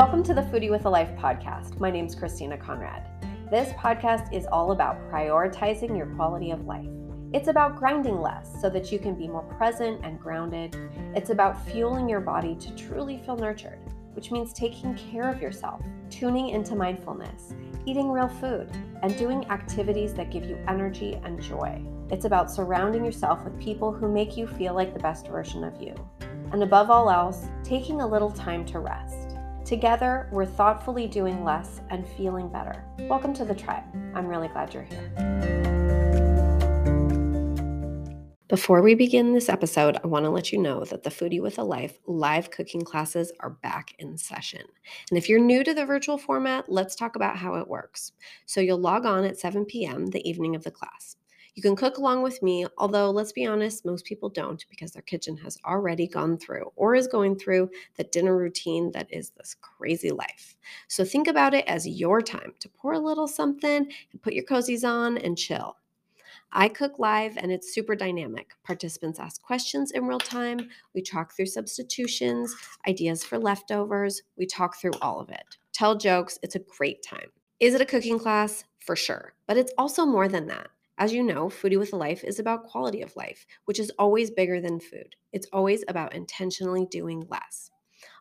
Welcome to the Foodie with a Life podcast. My name is Christina Conrad. This podcast is all about prioritizing your quality of life. It's about grinding less so that you can be more present and grounded. It's about fueling your body to truly feel nurtured, which means taking care of yourself, tuning into mindfulness, eating real food, and doing activities that give you energy and joy. It's about surrounding yourself with people who make you feel like the best version of you. And above all else, taking a little time to rest. Together, we're thoughtfully doing less and feeling better. Welcome to the tribe. I'm really glad you're here. Before we begin this episode, I want to let you know that the Foodie with a Life live cooking classes are back in session. And if you're new to the virtual format, let's talk about how it works. So you'll log on at 7 p.m. the evening of the class. You can cook along with me, although let's be honest, most people don't because their kitchen has already gone through or is going through the dinner routine that is this crazy life. So think about it as your time to pour a little something and put your cozies on and chill. I cook live and it's super dynamic. Participants ask questions in real time. We talk through substitutions, ideas for leftovers. We talk through all of it. Tell jokes. It's a great time. Is it a cooking class? For sure. But it's also more than that. As you know, Foodie with a Life is about quality of life, which is always bigger than food. It's always about intentionally doing less.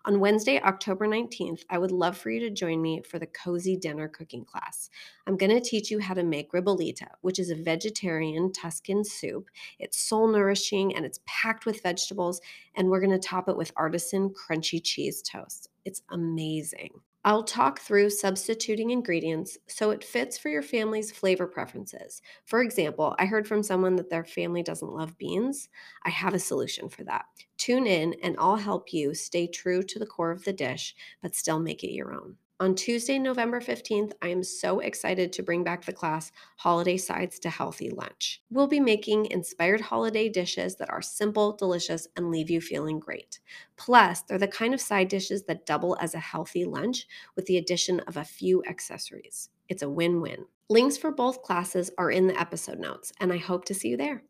On Wednesday, October 19th, I would love for you to join me for the Cozy Dinner Cooking class. I'm going to teach you how to make ribollita, which is a vegetarian Tuscan soup. It's soul nourishing and it's packed with vegetables, and we're going to top it with artisan crunchy cheese toast. It's amazing. I'll talk through substituting ingredients so it fits for your family's flavor preferences. For example, I heard from someone that their family doesn't love beans. I have a solution for that. Tune in and I'll help you stay true to the core of the dish, but still make it your own. On Tuesday, November 15th, I am so excited to bring back the class Holiday Sides to Healthy Lunch. We'll be making inspired holiday dishes that are simple, delicious, and leave you feeling great. Plus, they're the kind of side dishes that double as a healthy lunch with the addition of a few accessories. It's a win win. Links for both classes are in the episode notes, and I hope to see you there.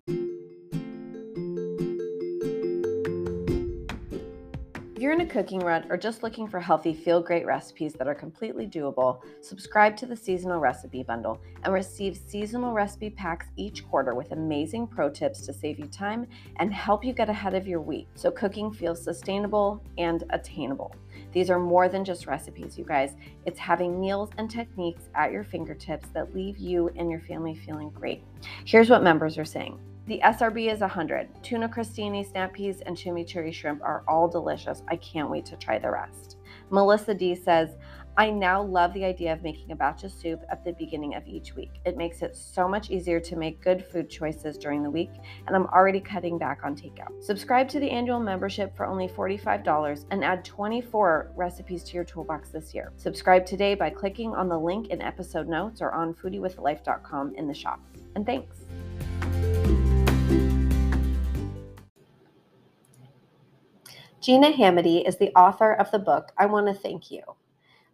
If you're in a cooking rut or just looking for healthy, feel great recipes that are completely doable, subscribe to the Seasonal Recipe Bundle and receive seasonal recipe packs each quarter with amazing pro tips to save you time and help you get ahead of your week so cooking feels sustainable and attainable. These are more than just recipes, you guys. It's having meals and techniques at your fingertips that leave you and your family feeling great. Here's what members are saying. The SRB is 100. Tuna crostini, snap peas, and chimichurri shrimp are all delicious. I can't wait to try the rest. Melissa D says, I now love the idea of making a batch of soup at the beginning of each week. It makes it so much easier to make good food choices during the week, and I'm already cutting back on takeout. Subscribe to the annual membership for only $45 and add 24 recipes to your toolbox this year. Subscribe today by clicking on the link in episode notes or on foodiewithlife.com in the shop. And thanks. Gina Hamadey is the author of the book I Want to Thank You.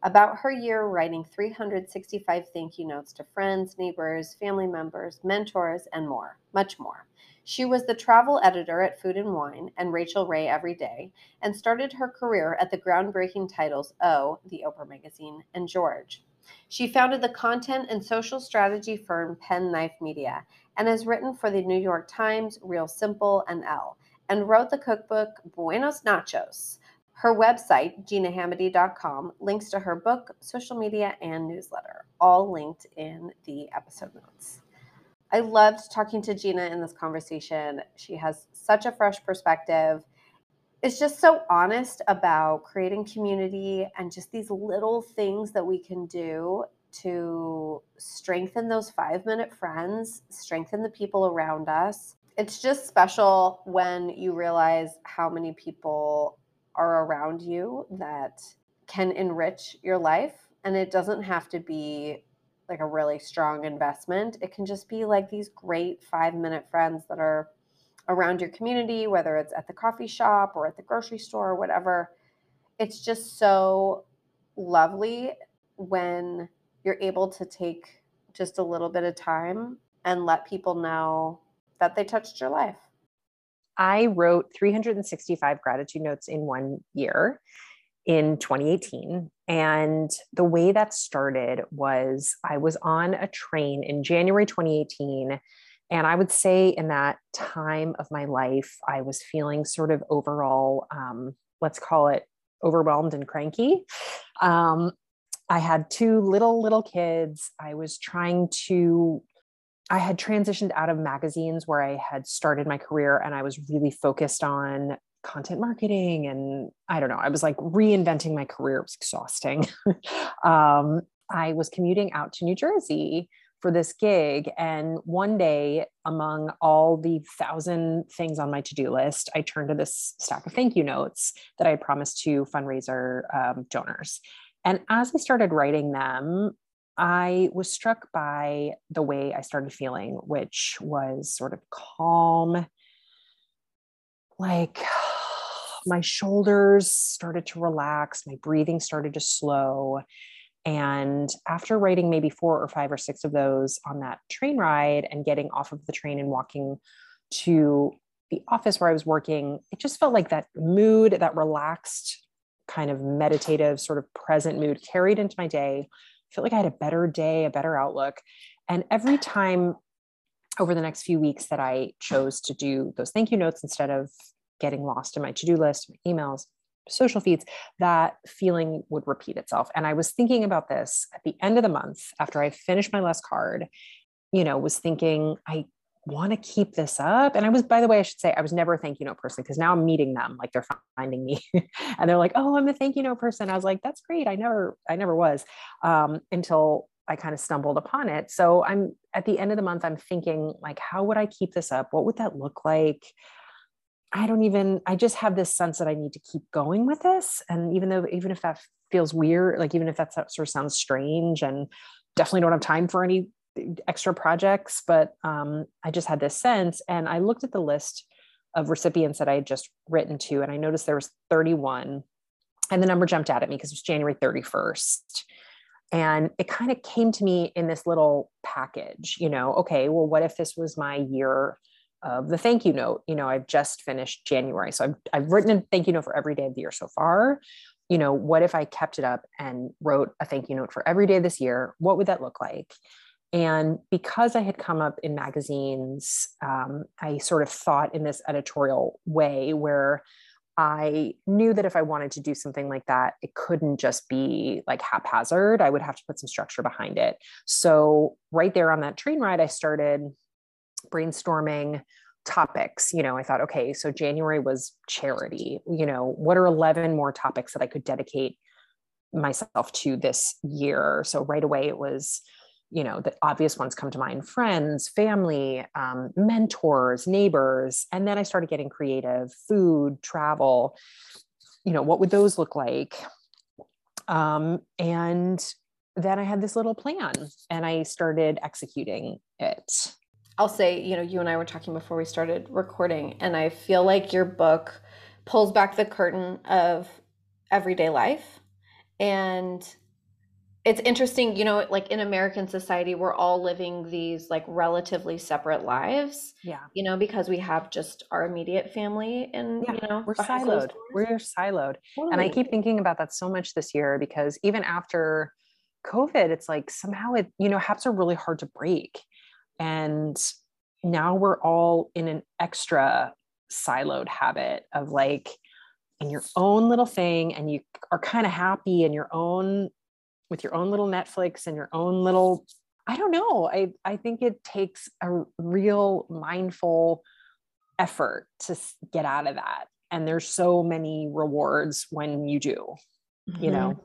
About her year writing 365 thank you notes to friends, neighbors, family members, mentors, and more, much more. She was the travel editor at Food and Wine and Rachael Ray Every Day and started her career at the groundbreaking titles O, the Oprah magazine, and George. She founded the content and social strategy firm Penknife Media and has written for the New York Times, Real Simple, and Elle and wrote the cookbook Buenos Nachos. Her website, ginahamadey.com, links to her book, social media, and newsletter, all linked in the episode notes. I loved talking to Gina in this conversation. She has such a fresh perspective. It's just so honest about creating community and just these little things that we can do to strengthen those five minute friends, strengthen the people around us, it's just special when you realize how many people are around you that can enrich your life. And it doesn't have to be like a really strong investment. It can just be like these great 5 minute friends that are around your community whether it's at the coffee shop or at the grocery store or whatever. It's just so lovely when you're able to take just a little bit of time and let people know that they touched your life? I wrote 365 gratitude notes in one year in 2018. And the way that started was I was on a train in January 2018. And I would say in that time of my life, I was feeling sort of overall, um, let's call it overwhelmed and cranky. Um, I had two little, little kids. I was trying to, I had transitioned out of magazines where I had started my career and I was really focused on content marketing and I don't know, I was like reinventing my career. It was exhausting. um, I was commuting out to New Jersey for this gig. And one day, among all the thousand things on my to do list, I turned to this stack of thank you notes that I promised to fundraiser um, donors. And as I started writing them, I was struck by the way I started feeling, which was sort of calm, like my shoulders started to relax, my breathing started to slow. And after writing maybe four or five or six of those on that train ride and getting off of the train and walking to the office where I was working, it just felt like that mood, that relaxed, kind of meditative, sort of present mood carried into my day. Felt like I had a better day, a better outlook. And every time over the next few weeks that I chose to do those thank you notes instead of getting lost in my to do list, my emails, social feeds, that feeling would repeat itself. And I was thinking about this at the end of the month after I finished my last card, you know, was thinking, I want to keep this up. And I was, by the way, I should say, I was never a thank you note person because now I'm meeting them, like they're finding me and they're like, oh, I'm a thank you note person. I was like, that's great. I never, I never was um, until I kind of stumbled upon it. So I'm at the end of the month, I'm thinking, like, how would I keep this up? What would that look like? I don't even, I just have this sense that I need to keep going with this. And even though, even if that feels weird, like even if that sort of sounds strange and definitely don't have time for any extra projects, but um, I just had this sense. And I looked at the list of recipients that I had just written to, and I noticed there was 31. And the number jumped out at me because it was January 31st. And it kind of came to me in this little package, you know, okay, well, what if this was my year of the thank you note. You know, I've just finished January. So I've, I've written a thank you note for every day of the year so far. You know, what if I kept it up and wrote a thank you note for every day this year? What would that look like? And because I had come up in magazines, um, I sort of thought in this editorial way where I knew that if I wanted to do something like that, it couldn't just be like haphazard. I would have to put some structure behind it. So, right there on that train ride, I started brainstorming topics you know i thought okay so january was charity you know what are 11 more topics that i could dedicate myself to this year so right away it was you know the obvious ones come to mind friends family um, mentors neighbors and then i started getting creative food travel you know what would those look like um, and then i had this little plan and i started executing it I'll say, you know, you and I were talking before we started recording, and I feel like your book pulls back the curtain of everyday life. And it's interesting, you know, like in American society, we're all living these like relatively separate lives. Yeah. You know, because we have just our immediate family and, yeah, you know, we're siloed. We're siloed. Totally. And I keep thinking about that so much this year because even after COVID, it's like somehow it, you know, habits are really hard to break. And now we're all in an extra siloed habit of like in your own little thing and you are kind of happy in your own with your own little Netflix and your own little I don't know. I I think it takes a real mindful effort to get out of that. And there's so many rewards when you do, mm-hmm. you know.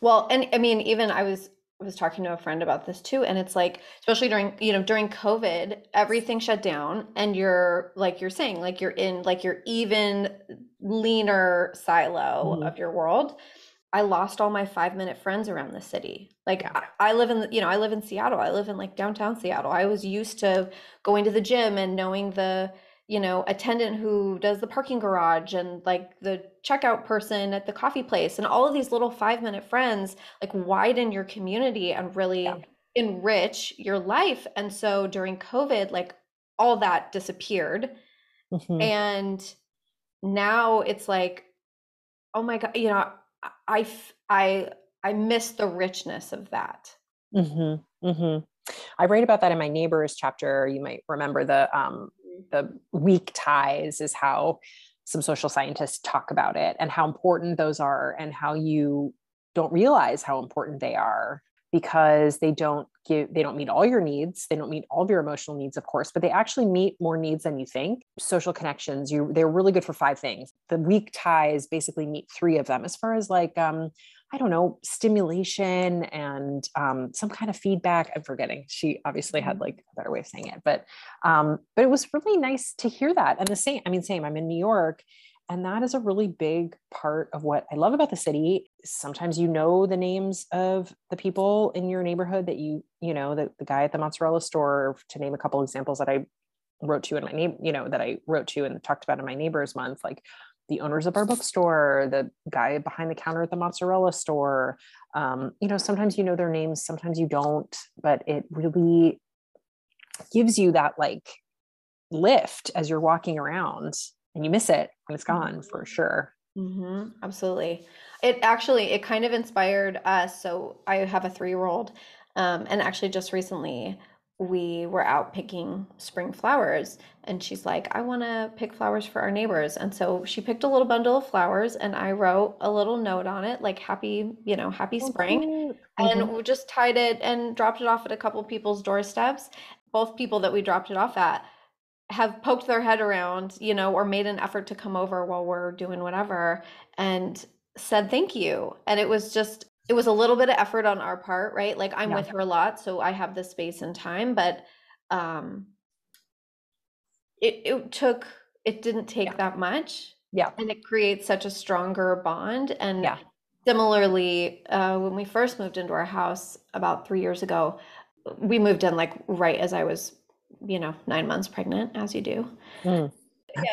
Well, and I mean, even I was was talking to a friend about this too and it's like especially during you know during covid everything shut down and you're like you're saying like you're in like your even leaner silo mm-hmm. of your world i lost all my 5 minute friends around the city like yeah. I, I live in you know i live in seattle i live in like downtown seattle i was used to going to the gym and knowing the you know attendant who does the parking garage and like the checkout person at the coffee place and all of these little 5 minute friends like widen your community and really yeah. enrich your life and so during covid like all that disappeared mm-hmm. and now it's like oh my god you know i i I miss the richness of that. Mm-hmm, mm-hmm. I write about that in my neighbors chapter. You might remember the um, the weak ties is how some social scientists talk about it and how important those are and how you don't realize how important they are because they don't give they don't meet all your needs they don't meet all of your emotional needs of course but they actually meet more needs than you think social connections you they're really good for five things the weak ties basically meet three of them as far as like um I don't know, stimulation and um, some kind of feedback. I'm forgetting. She obviously had mm-hmm. like a better way of saying it, but um, but it was really nice to hear that. And the same, I mean, same. I'm in New York, and that is a really big part of what I love about the city. Sometimes you know the names of the people in your neighborhood that you you know the the guy at the mozzarella store, to name a couple examples that I wrote to in my name, you know, that I wrote to and talked about in my neighbors month, like the owners of our bookstore, the guy behind the counter at the mozzarella store. Um, you know, sometimes you know their names, sometimes you don't, but it really gives you that like lift as you're walking around and you miss it when it's gone for sure. Mm-hmm, absolutely. It actually, it kind of inspired us. So I have a three year old. Um, and actually, just recently, we were out picking spring flowers and she's like i want to pick flowers for our neighbors and so she picked a little bundle of flowers and i wrote a little note on it like happy you know happy spring mm-hmm. and we just tied it and dropped it off at a couple people's doorsteps both people that we dropped it off at have poked their head around you know or made an effort to come over while we're doing whatever and said thank you and it was just it was a little bit of effort on our part, right? Like I'm yeah. with her a lot, so I have the space and time, but um it it took it didn't take yeah. that much. Yeah. And it creates such a stronger bond and yeah. similarly uh when we first moved into our house about 3 years ago, we moved in like right as I was, you know, 9 months pregnant as you do. Mm.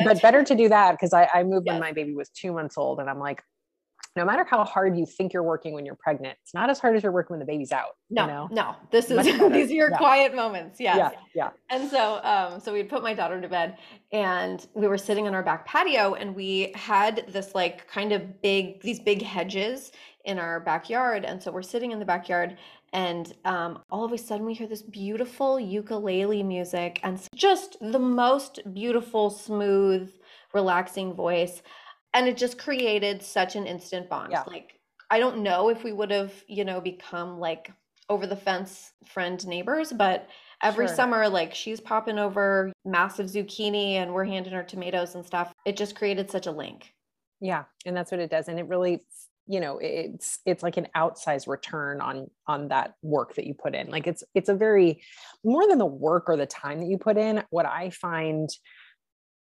But better to do that because I, I moved yes. when my baby was two months old and I'm like, no matter how hard you think you're working when you're pregnant, it's not as hard as you're working when the baby's out. No, you know? no, this is these are your yeah. quiet moments. Yes. Yeah, yeah. And so, um, so we'd put my daughter to bed, and we were sitting on our back patio, and we had this like kind of big, these big hedges in our backyard, and so we're sitting in the backyard, and um, all of a sudden we hear this beautiful ukulele music, and just the most beautiful, smooth, relaxing voice and it just created such an instant bond yeah. like i don't know if we would have you know become like over the fence friend neighbors but every sure. summer like she's popping over massive zucchini and we're handing her tomatoes and stuff it just created such a link yeah and that's what it does and it really you know it's it's like an outsized return on on that work that you put in. Like it's it's a very more than the work or the time that you put in what i find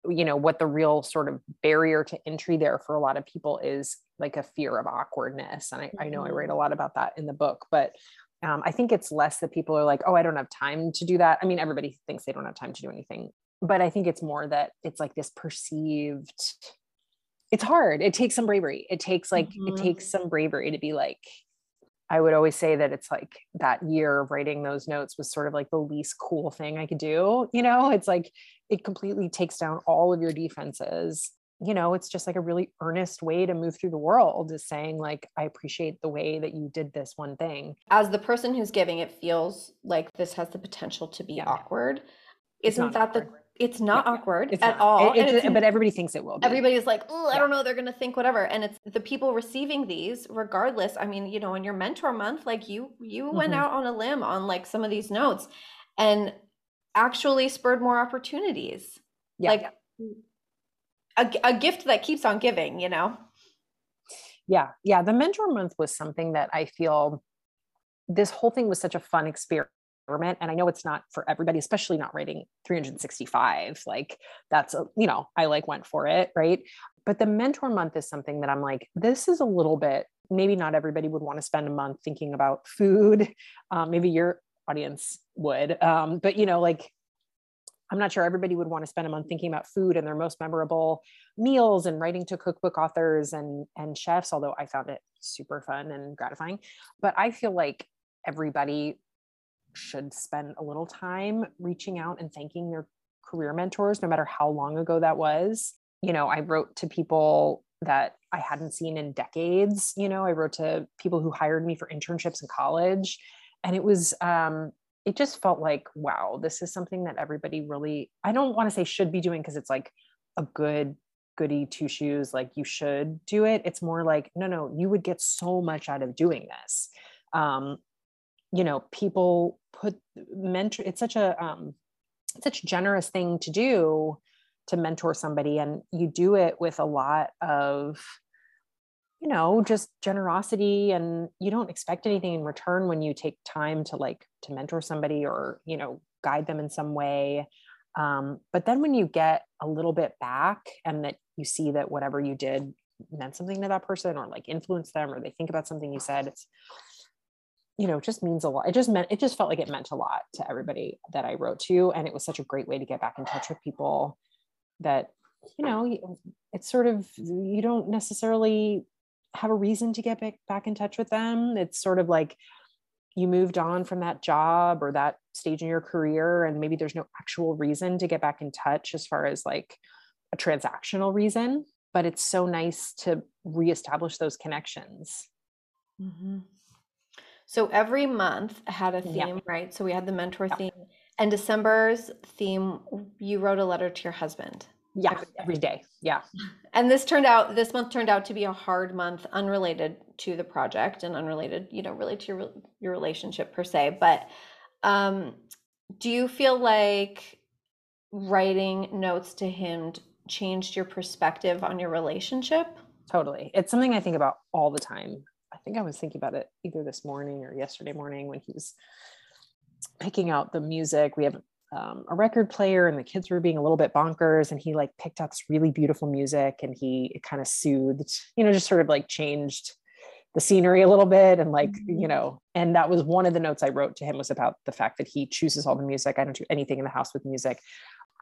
you know what the real sort of barrier to entry there for a lot of people is like a fear of awkwardness. And I, I know i write a mm-hmm. lot about that in the book but um, i think it's less that people are like oh i don't have time to do that. I mean everybody thinks they don't have time to do anything but i think it's more that it's like this perceived it's hard it takes some bravery it takes like mm-hmm. it takes some bravery to be like I would always say that it's like that year of writing those notes was sort of like the least cool thing I could do. You know, it's like it completely takes down all of your defenses. You know, it's just like a really earnest way to move through the world is saying, like, I appreciate the way that you did this one thing. As the person who's giving, it feels like this has the potential to be yeah. awkward. Isn't that awkward. the it's not yeah, awkward it's at not. all. It, it's, but everybody thinks it will. Be. Everybody's like, oh, I yeah. don't know. They're going to think whatever. And it's the people receiving these, regardless. I mean, you know, in your mentor month, like you, you mm-hmm. went out on a limb on like some of these notes and actually spurred more opportunities. Yeah. Like a, a gift that keeps on giving, you know? Yeah. Yeah. The mentor month was something that I feel this whole thing was such a fun experience and i know it's not for everybody especially not writing 365 like that's a you know i like went for it right? But the mentor month is something that i'm like this is a little bit maybe not everybody would want to spend a month thinking about food. Um, maybe your audience would. Um, but you know like i'm not sure everybody would want to spend a month thinking about food and their most memorable meals and writing to cookbook authors and and chefs although i found it super fun and gratifying. But i feel like everybody should spend a little time reaching out and thanking their career mentors, no matter how long ago that was. You know, I wrote to people that I hadn't seen in decades. You know, I wrote to people who hired me for internships in college. And it was, um, it just felt like, wow, this is something that everybody really, I don't want to say should be doing because it's like a good goody two shoes, like you should do it. It's more like, no, no, you would get so much out of doing this. Um, you know, people put mentor, it's such a, um, such generous thing to do to mentor somebody and you do it with a lot of you know just generosity and you don't expect anything in return when you take time to like to mentor somebody or you know guide them in some way. Um, but then when you get a little bit back and that you see that whatever you did meant something to that person or like influenced them or they think about something you said it's you know, just means a lot. It just meant, it just felt like it meant a lot to everybody that I wrote to. And it was such a great way to get back in touch with people that, you know, it's sort of, you don't necessarily have a reason to get back, back in touch with them. It's sort of like you moved on from that job or that stage in your career. And maybe there's no actual reason to get back in touch as far as like a transactional reason. But it's so nice to reestablish those connections. Mm-hmm. So every month had a theme, yeah. right? So we had the mentor yeah. theme. And December's theme, you wrote a letter to your husband. Yeah, every day. every day. Yeah. And this turned out, this month turned out to be a hard month, unrelated to the project and unrelated, you know, really to your your relationship per se. But um, do you feel like writing notes to him changed your perspective on your relationship? Totally. It's something I think about all the time. I think I was thinking about it either this morning or yesterday morning when he was picking out the music. We have um, a record player and the kids were being a little bit bonkers and he like picked out this really beautiful music and he kind of soothed, you know, just sort of like changed the scenery a little bit and like you mm-hmm. know and that was one of the notes i wrote to him was about the fact that he chooses all the music i don't do anything in the house with music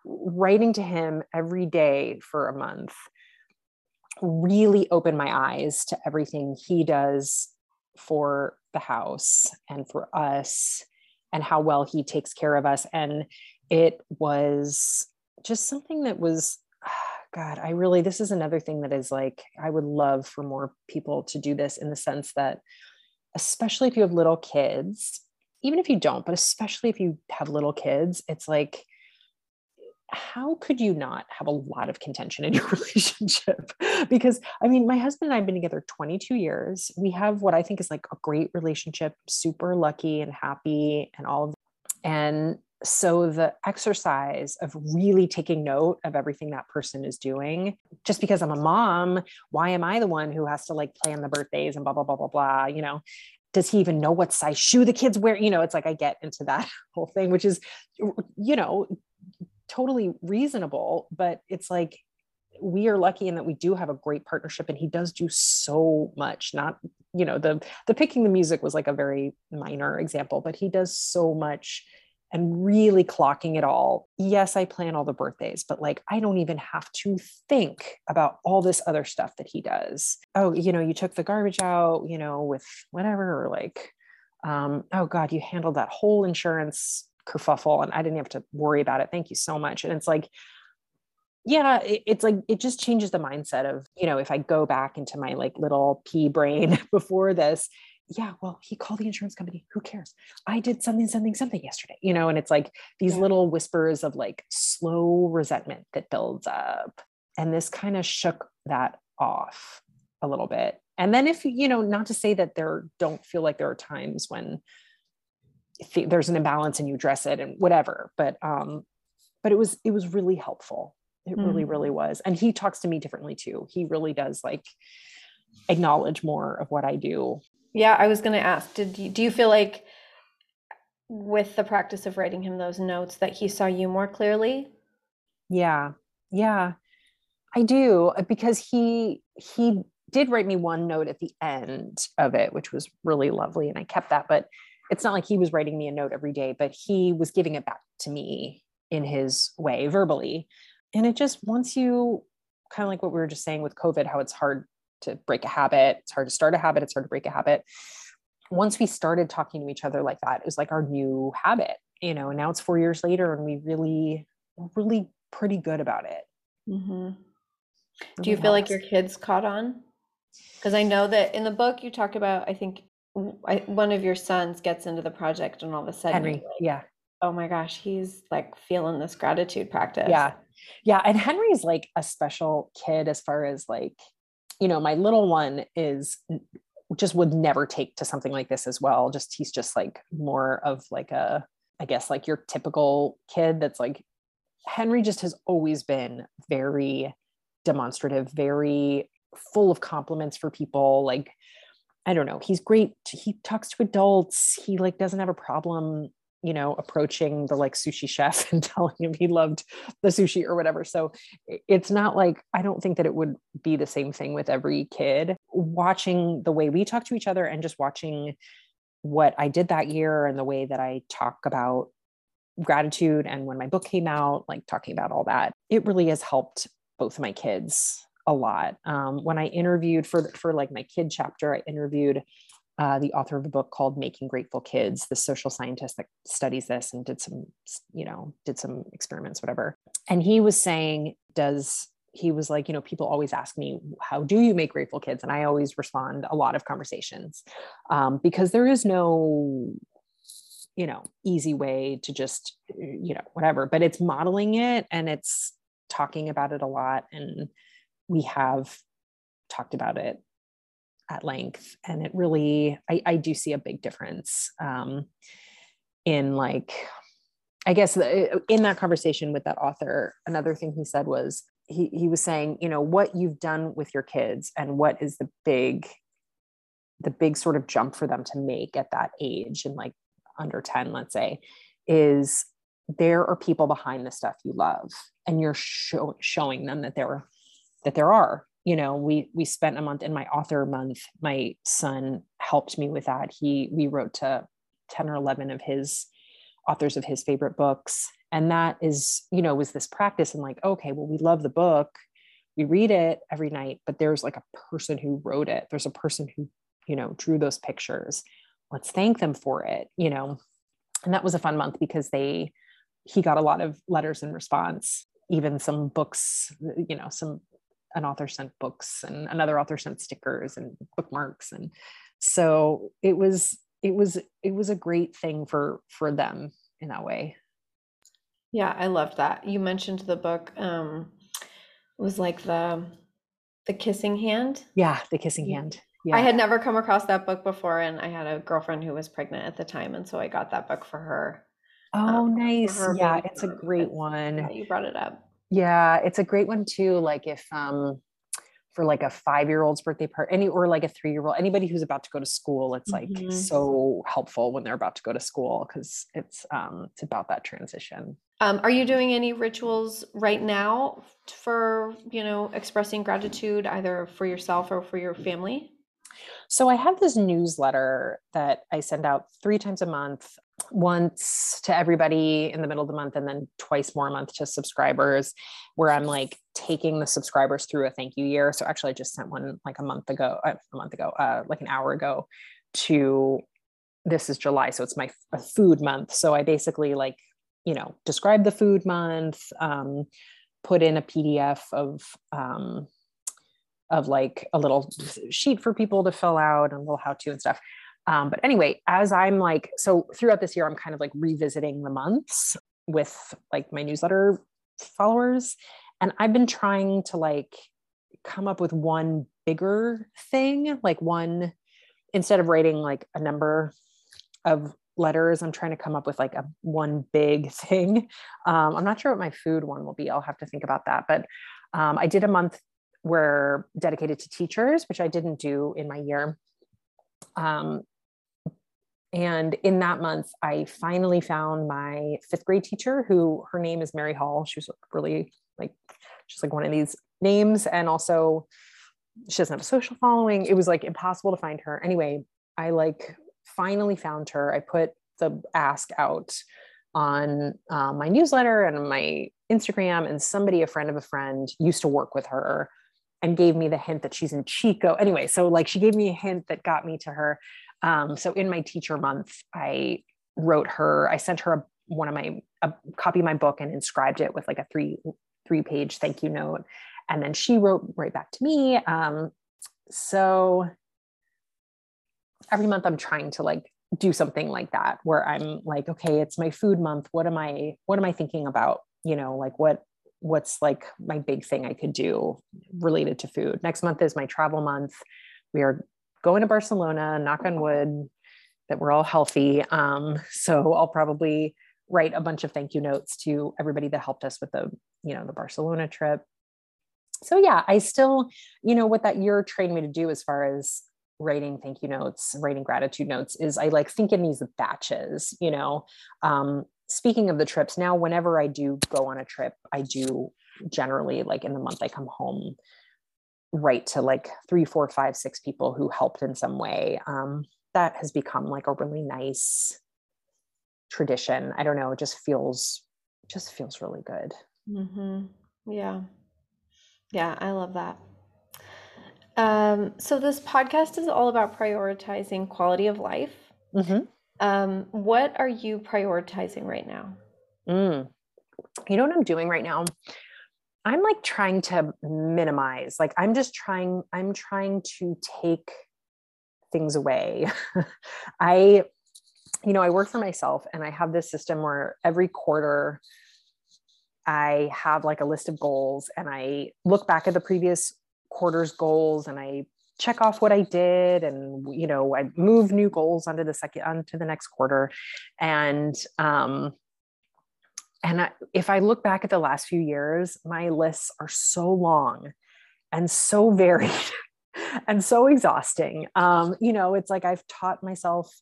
writing to him every day for a month really opened my eyes to everything he does for the house and for us and how well he takes care of us. And it was just something that was god i really this is another thing that is like i would love for more people to do this in the sense that especially if you have little kids even if you don't but especially if you have little kids it's like how could you not have a lot of contention in your relationship? because I mean, my husband and I have been together 22 years. We have what I think is like a great relationship, super lucky and happy and all of that. and so the exercise of really taking note of everything that person is doing just because i'm a mom why am i the one who has to like plan the birthdays and blah blah blah blah blah you know does he even know what size shoe the kids wear you know it's like i get into that whole thing which is you know totally reasonable but it's like we are lucky in that we do have a great partnership and he does do so much not you know the the picking the music was like a very minor example but he does so much and really clocking it all. Yes i plan all the birthdays but like i don't even have to think about all this other stuff that he does. Oh you know you took the garbage out you know with whatever or like um, oh god you handled that whole insurance kerfuffle and I didn't have to worry about it. Thank you so much. And it's like, yeah, it, it's like it just changes the mindset of, you know, if I go back into my like little pea brain before this, yeah, well, he called the insurance company. Who cares? I did something, something, something yesterday, you know, and it's like these yeah. little whispers of like slow resentment that builds up. And this kind of shook that off a little bit. And then if, you know, not to say that there don't feel like there are times when there's an imbalance and you address it and whatever but um but it was it was really helpful. It mm. really really was. And he talks to me differently too. He really does like acknowledge more of what i do. Yeah i was going to ask did you do you feel like with the practice of writing him those notes that he saw you more clearly? Yeah. Yeah. I do uh, because he he did write me one note at the end of it which was really lovely and i kept that but it's not like he was writing me a note every day, but he was giving it back to me in his way verbally. And it just, once you kind of like what we were just saying with COVID, how it's hard to break a habit, it's hard to start a habit, it's hard to break a habit. Once we started talking to each other like that, it was like our new habit, you know, and now it's four years later and we really, really pretty good about it. Mm-hmm. Do you feel like your kids caught on? Because I know that in the book you talk about, I think I, one of your sons gets into the project and all of a sudden, Henry, like, yeah. Oh my gosh, he's like feeling this gratitude practice. Yeah. Yeah. And Henry's like a special kid as far as like, you know, my little one is just would never take to something like this as well. Just he's just like more of like a, I guess like your typical kid that's like Henry just has always been very demonstrative, very full of compliments for people. Like, I don't know, he's great. He talks to adults. He like doesn't have a problem, you know, approaching the like sushi chef and telling him he loved the sushi or whatever. So it's not like I don't think that it would be the same thing with every kid. Watching the way we talk to each other and just watching what I did that year and the way that I talk about gratitude and when my book came out, like talking about all that, it really has helped both my kids a lot. Um, when I interviewed for for like my kid chapter, I interviewed uh, the author of a book called Making Grateful Kids, the social scientist that studies this and did some, you know, did some experiments, whatever. And he was saying, does he was like, you know, people always ask me, how do you make grateful kids? And I always respond a lot of conversations um, because there is no you know easy way to just you know whatever but it's modeling it and it's talking about it a lot and we have talked about it at length and it really i, I do see a big difference um, in like i guess the, in that conversation with that author another thing he said was he, he was saying you know what you've done with your kids and what is the big the big sort of jump for them to make at that age and like under 10 let's say is there are people behind the stuff you love and you're show, showing them that there that there are you know we we spent a month in my author month. My son helped me with that. He we wrote to 10 or 11 of his authors of his favorite books. And that is you know was this practice. And like okay well we love the book. We read it every night but there's like a person who wrote it. There's a person who you know drew those pictures. Let's thank them for it you know. And that was a fun month because they he got a lot of letters in response even some books you know some an author sent books and another author sent stickers and bookmarks and so it was it was it was a great thing for for them in that way yeah i loved that you mentioned the book um was like the the kissing hand yeah the kissing hand yeah. I had never come across that book before, and I had a girlfriend who was pregnant at the time, and so I got that book for her. Oh, um, nice! Her yeah, it's a great one. Yeah, you brought it up. Yeah, it's a great one too. Like if um for like a five year old's birthday party, any or like a three year old, anybody who's about to go to school, it's like mm-hmm. so helpful when they're about to go to school because it's um it's about that transition. Um, are you doing any rituals right now for you know expressing gratitude either for yourself or for your family? So I have this newsletter that I send out three times a month, once to everybody in the middle of the month, and then twice more a month to subscribers, where I'm like taking the subscribers through a thank you year. So actually, I just sent one like a month ago, uh, a month ago, uh, like an hour ago to this is July. So it's my food month. So I basically like, you know, describe the food month, um, put in a PDF of, um, of like a little sheet for people to fill out and a little how to and stuff. Um, but anyway, as I'm like, so throughout this year, I'm kind of like revisiting the months with like my newsletter followers. And I've been trying to like come up with one bigger thing, like one, instead of writing like a number of letters, I'm trying to come up with like a one big thing. Um, I'm not sure what my food one will be. I'll have to think about that. But um, I did a month where dedicated to teachers, which I didn't do in my year. Um, and in that month, I finally found my fifth grade teacher, who her name is Mary Hall. She was really like, she's like one of these names. And also, she doesn't have a social following. It was like impossible to find her. Anyway, I like finally found her. I put the ask out on uh, my newsletter and my Instagram, and somebody, a friend of a friend, used to work with her and gave me the hint that she's in Chico. Anyway, so like she gave me a hint that got me to her. Um, so in my teacher month, I wrote her, I sent her a, one of my, a copy of my book and inscribed it with like a three, three page thank you note. and then she wrote right back to me. Um, so every month I'm trying to like do something like that where I'm like, okay, it's my food month. What am I, what am I thinking about? You know, like what, what's like my big thing I could do related to food. Next month is my travel month. We are going to Barcelona, knock on wood that we're all healthy. Um, so I'll probably write a bunch of thank you notes to everybody that helped us with the, you know, the Barcelona trip. So yeah, I still, you know, what that year trained me to do as far as writing thank you notes, writing gratitude notes is I like think in these batches, you know. Um, speaking of the trips, now whenever I do go on a trip, I do generally like in the month I come home, write to like three, four, five, six people who helped in some way. Um, that has become like a really nice tradition. I don't know, it just feels just feels really good. Mm-hmm. Yeah. Yeah, I love that. Um, so this podcast is all about prioritizing quality of life. Mm-hmm. Um, what are you prioritizing right now? Mm. You know what I'm doing right now? I'm like trying to minimize. Like I'm just trying. I'm trying to take things away. I, you know, I work for myself, and I have this system where every quarter. I have like a list of goals and I look back at the previous quarter's goals and I check off what I did and you know I move new goals onto the second onto the next quarter and um and I, if I look back at the last few years my lists are so long and so varied and so exhausting. Um you know it's like I've taught myself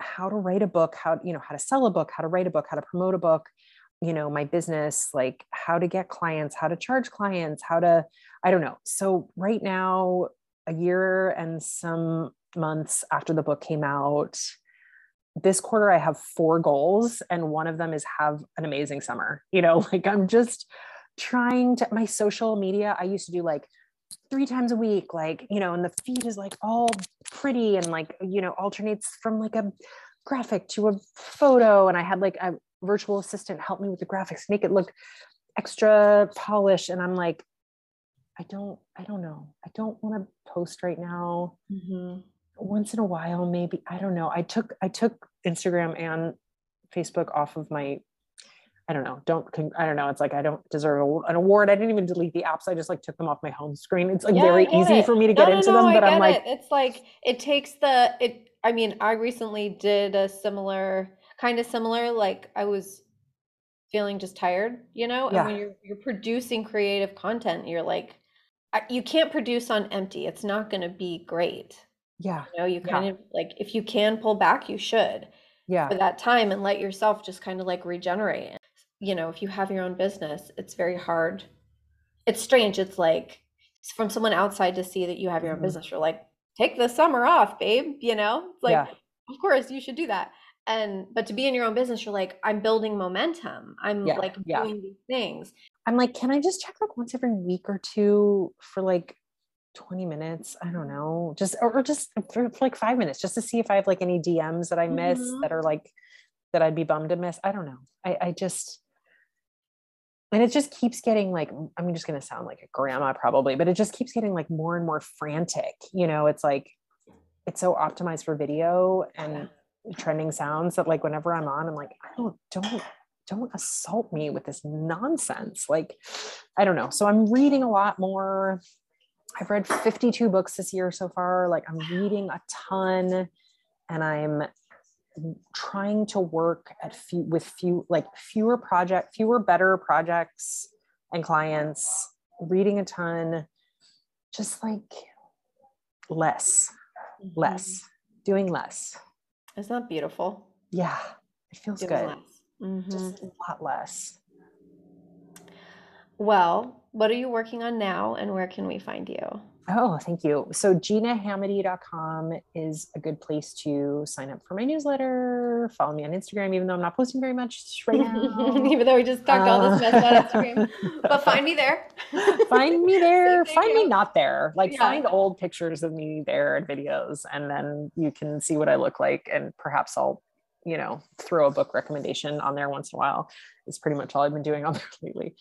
how to write a book how you know how to sell a book how to write a book how to promote a book you know my business like how to get clients how to charge clients how to i don't know. So right now a year and some months after the book came out this quarter i have four goals and one of them is have an amazing summer you know like i'm just trying to my social media i used to do like three times a week like you know and the feed is like all pretty and like you know alternates from like a graphic to a photo and i had like a virtual assistant help me with the graphics, make it look extra polished. And I'm like, I don't, I don't know. I don't want to post right now. Mm-hmm. Once in a while, maybe. I don't know. I took I took Instagram and Facebook off of my I don't know. Don't I don't know. It's like I don't deserve an award. I didn't even delete the apps. I just like took them off my home screen. It's like yeah, very easy it. for me to get no, into no, them, but I'm like, it. it's like it takes the it. I mean, I recently did a similar kind of similar. Like I was feeling just tired, you know? And when you're you're producing creative content, you're like you can't produce on empty. It's not going to be great. Yeah. You know, you kind yeah. of like if you can pull back, you should. Yeah. For that time and let yourself just kind of like regenerate. You know, if you have your own business, it's very hard. It's strange. It's like from someone outside to see that you have your own mm-hmm. business, you're like, take the summer off, babe. You know, like, yeah. of course you should do that and but to be in your own business you're like i'm building momentum i'm yeah, like doing these things i'm like can i just check like once every week or two for like 20 minutes i don't know just or, just for, for, like five minutes just to see if i have like any dms that i miss mm-hmm. that are like that i'd be bummed to miss i don't know i i just and it just keeps getting like i'm just going to sound like a grandma probably but it just keeps getting like more and more frantic you know it's like it's so optimized for video and trending sounds that like whenever I'm on, I'm like, I don't don't don't assault me with this nonsense. Like, I don't know. So I'm reading a lot more. I've read 52 books this year so far. Like I'm reading a ton and I'm trying to work at few with few like fewer project, fewer better projects and clients, reading a ton, just like less, less, mm-hmm. doing less. Isn't that beautiful? Yeah, it feels good. Mm-hmm. Just a lot less. Well, what are you working on now and where can we find you? Oh, thank you. So ginahamadey.com is a good place to sign up for my newsletter. Follow me on Instagram, even though I'm not posting very much right now. even though we just talked uh, all this mess about Instagram. but find me there. find me there. find you. me not there. Like yeah. find old pictures of me there and videos, and then you can see what I look like. And perhaps I'll, you know, throw a book recommendation on there once in a while. Is pretty much all I've been doing on there lately.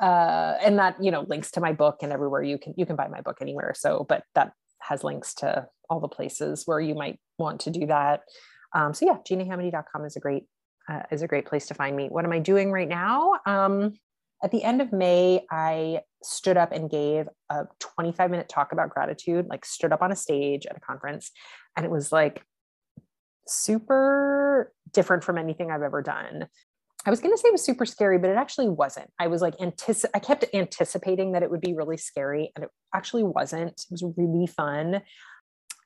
Uh, and that you know links to my book and everywhere you can you can buy my book anywhere. So, but that has links to all the places where you might want to do that. Um, so yeah, ginahamadey.com is a great uh, is a great place to find me. What am I doing right now? Um, at the end of May, I stood up and gave a 25 minute talk about gratitude, like stood up on a stage at a conference. And it was like super different from anything I've ever done. I was going to say it was super scary, but it actually wasn't. I was like, antici- I kept anticipating that it would be really scary, and it actually wasn't. It was really fun.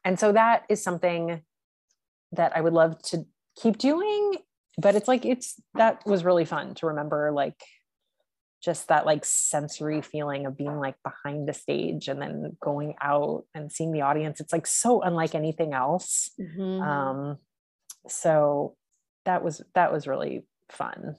And so that is something that I would love to keep doing. But it's like, it's that was really fun to remember, like, just that like sensory feeling of being like behind the stage and then going out and seeing the audience. It's like so unlike anything else. Mm-hmm. Um, so that was that was really fun.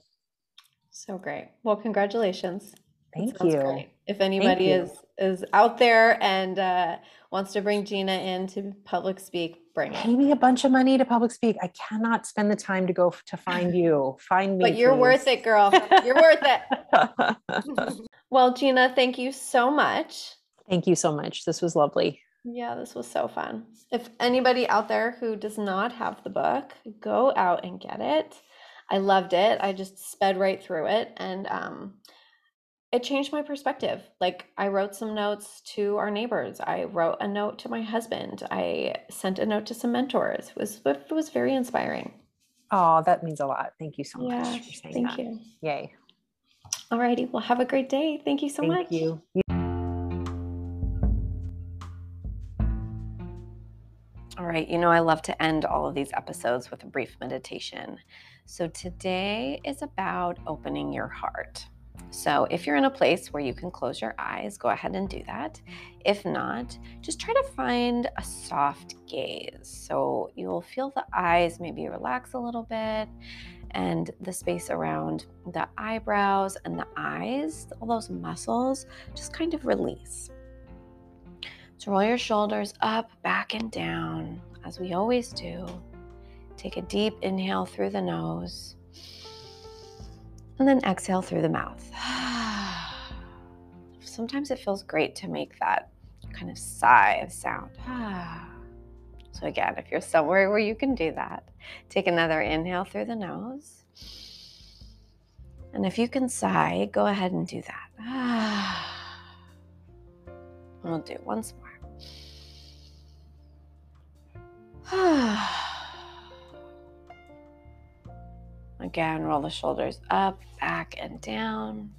So great. Well, congratulations. Thank you. Great. If anybody is is out there and uh, wants to bring Gina in to public speak, bring it. Pay me a bunch of money to public speak. I cannot spend the time to go to find you. Find me. But you're please. worth it, girl. You're worth it. well, Gina, thank you so much. Thank you so much. This was lovely. Yeah, this was so fun. If anybody out there who does not have the book, go out and get it. I loved it. I just sped right through it and um it changed my perspective. Like I wrote some notes to our neighbors. I wrote a note to my husband. I sent a note to some mentors. It was it was very inspiring. Oh, that means a lot. Thank you so yeah, much for saying thank that. you. Yay. Alrighty. Well, have a great day. Thank you so thank much. Thank you. All right. You know, I love to end all of these episodes with a brief meditation. So today is about opening your heart. So, if you're in a place where you can close your eyes, go ahead and do that. If not, just try to find a soft gaze. So, you'll feel the eyes maybe relax a little bit and the space around the eyebrows and the eyes, all those muscles, just kind of release. Roll your shoulders up, back, and down as we always do. Take a deep inhale through the nose and then exhale through the mouth. Sometimes it feels great to make that kind of sigh sound. So, again, if you're somewhere where you can do that, take another inhale through the nose. And if you can sigh, go ahead and do that. We'll do once more. Again, roll the shoulders up, back, and down.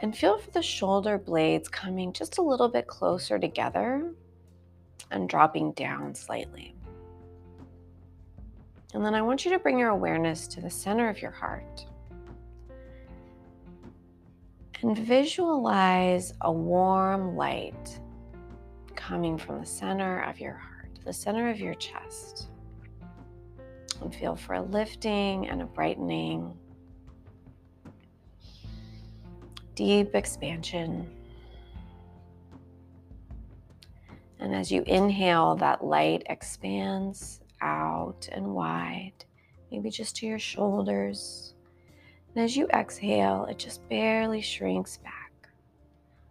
And feel for the shoulder blades coming just a little bit closer together and dropping down slightly. And then I want you to bring your awareness to the center of your heart. And visualize a warm light coming from the center of your heart, the center of your chest and feel for a lifting and a brightening. Deep expansion. And as you inhale, that light expands out and wide, maybe just to your shoulders. And as you exhale, it just barely shrinks back,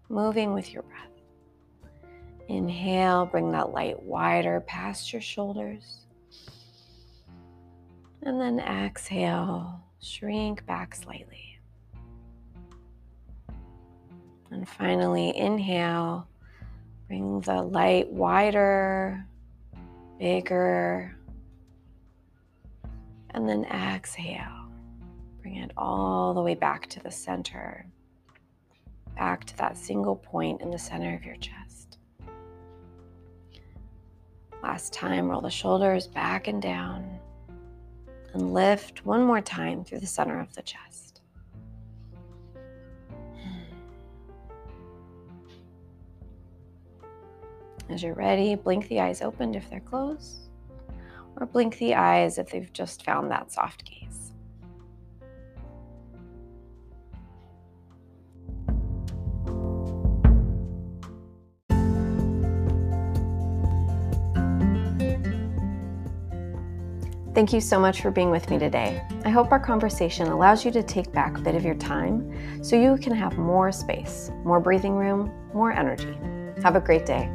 moving with your breath. Inhale, bring that light wider past your shoulders. And then exhale, shrink back slightly. And finally, inhale, bring the light wider, bigger. And then exhale, bring it all the way back to the center, back to that single point in the center of your chest. Last time, roll the shoulders back and down and lift one more time through the center of the chest. As you're ready, blink the eyes open if they're closed, or blink the eyes if they've just found that soft gaze. Thank you so much for being with me today. I hope our conversation allows you to take back a bit of your time so you can have more space, more breathing room, more energy. Have a great day.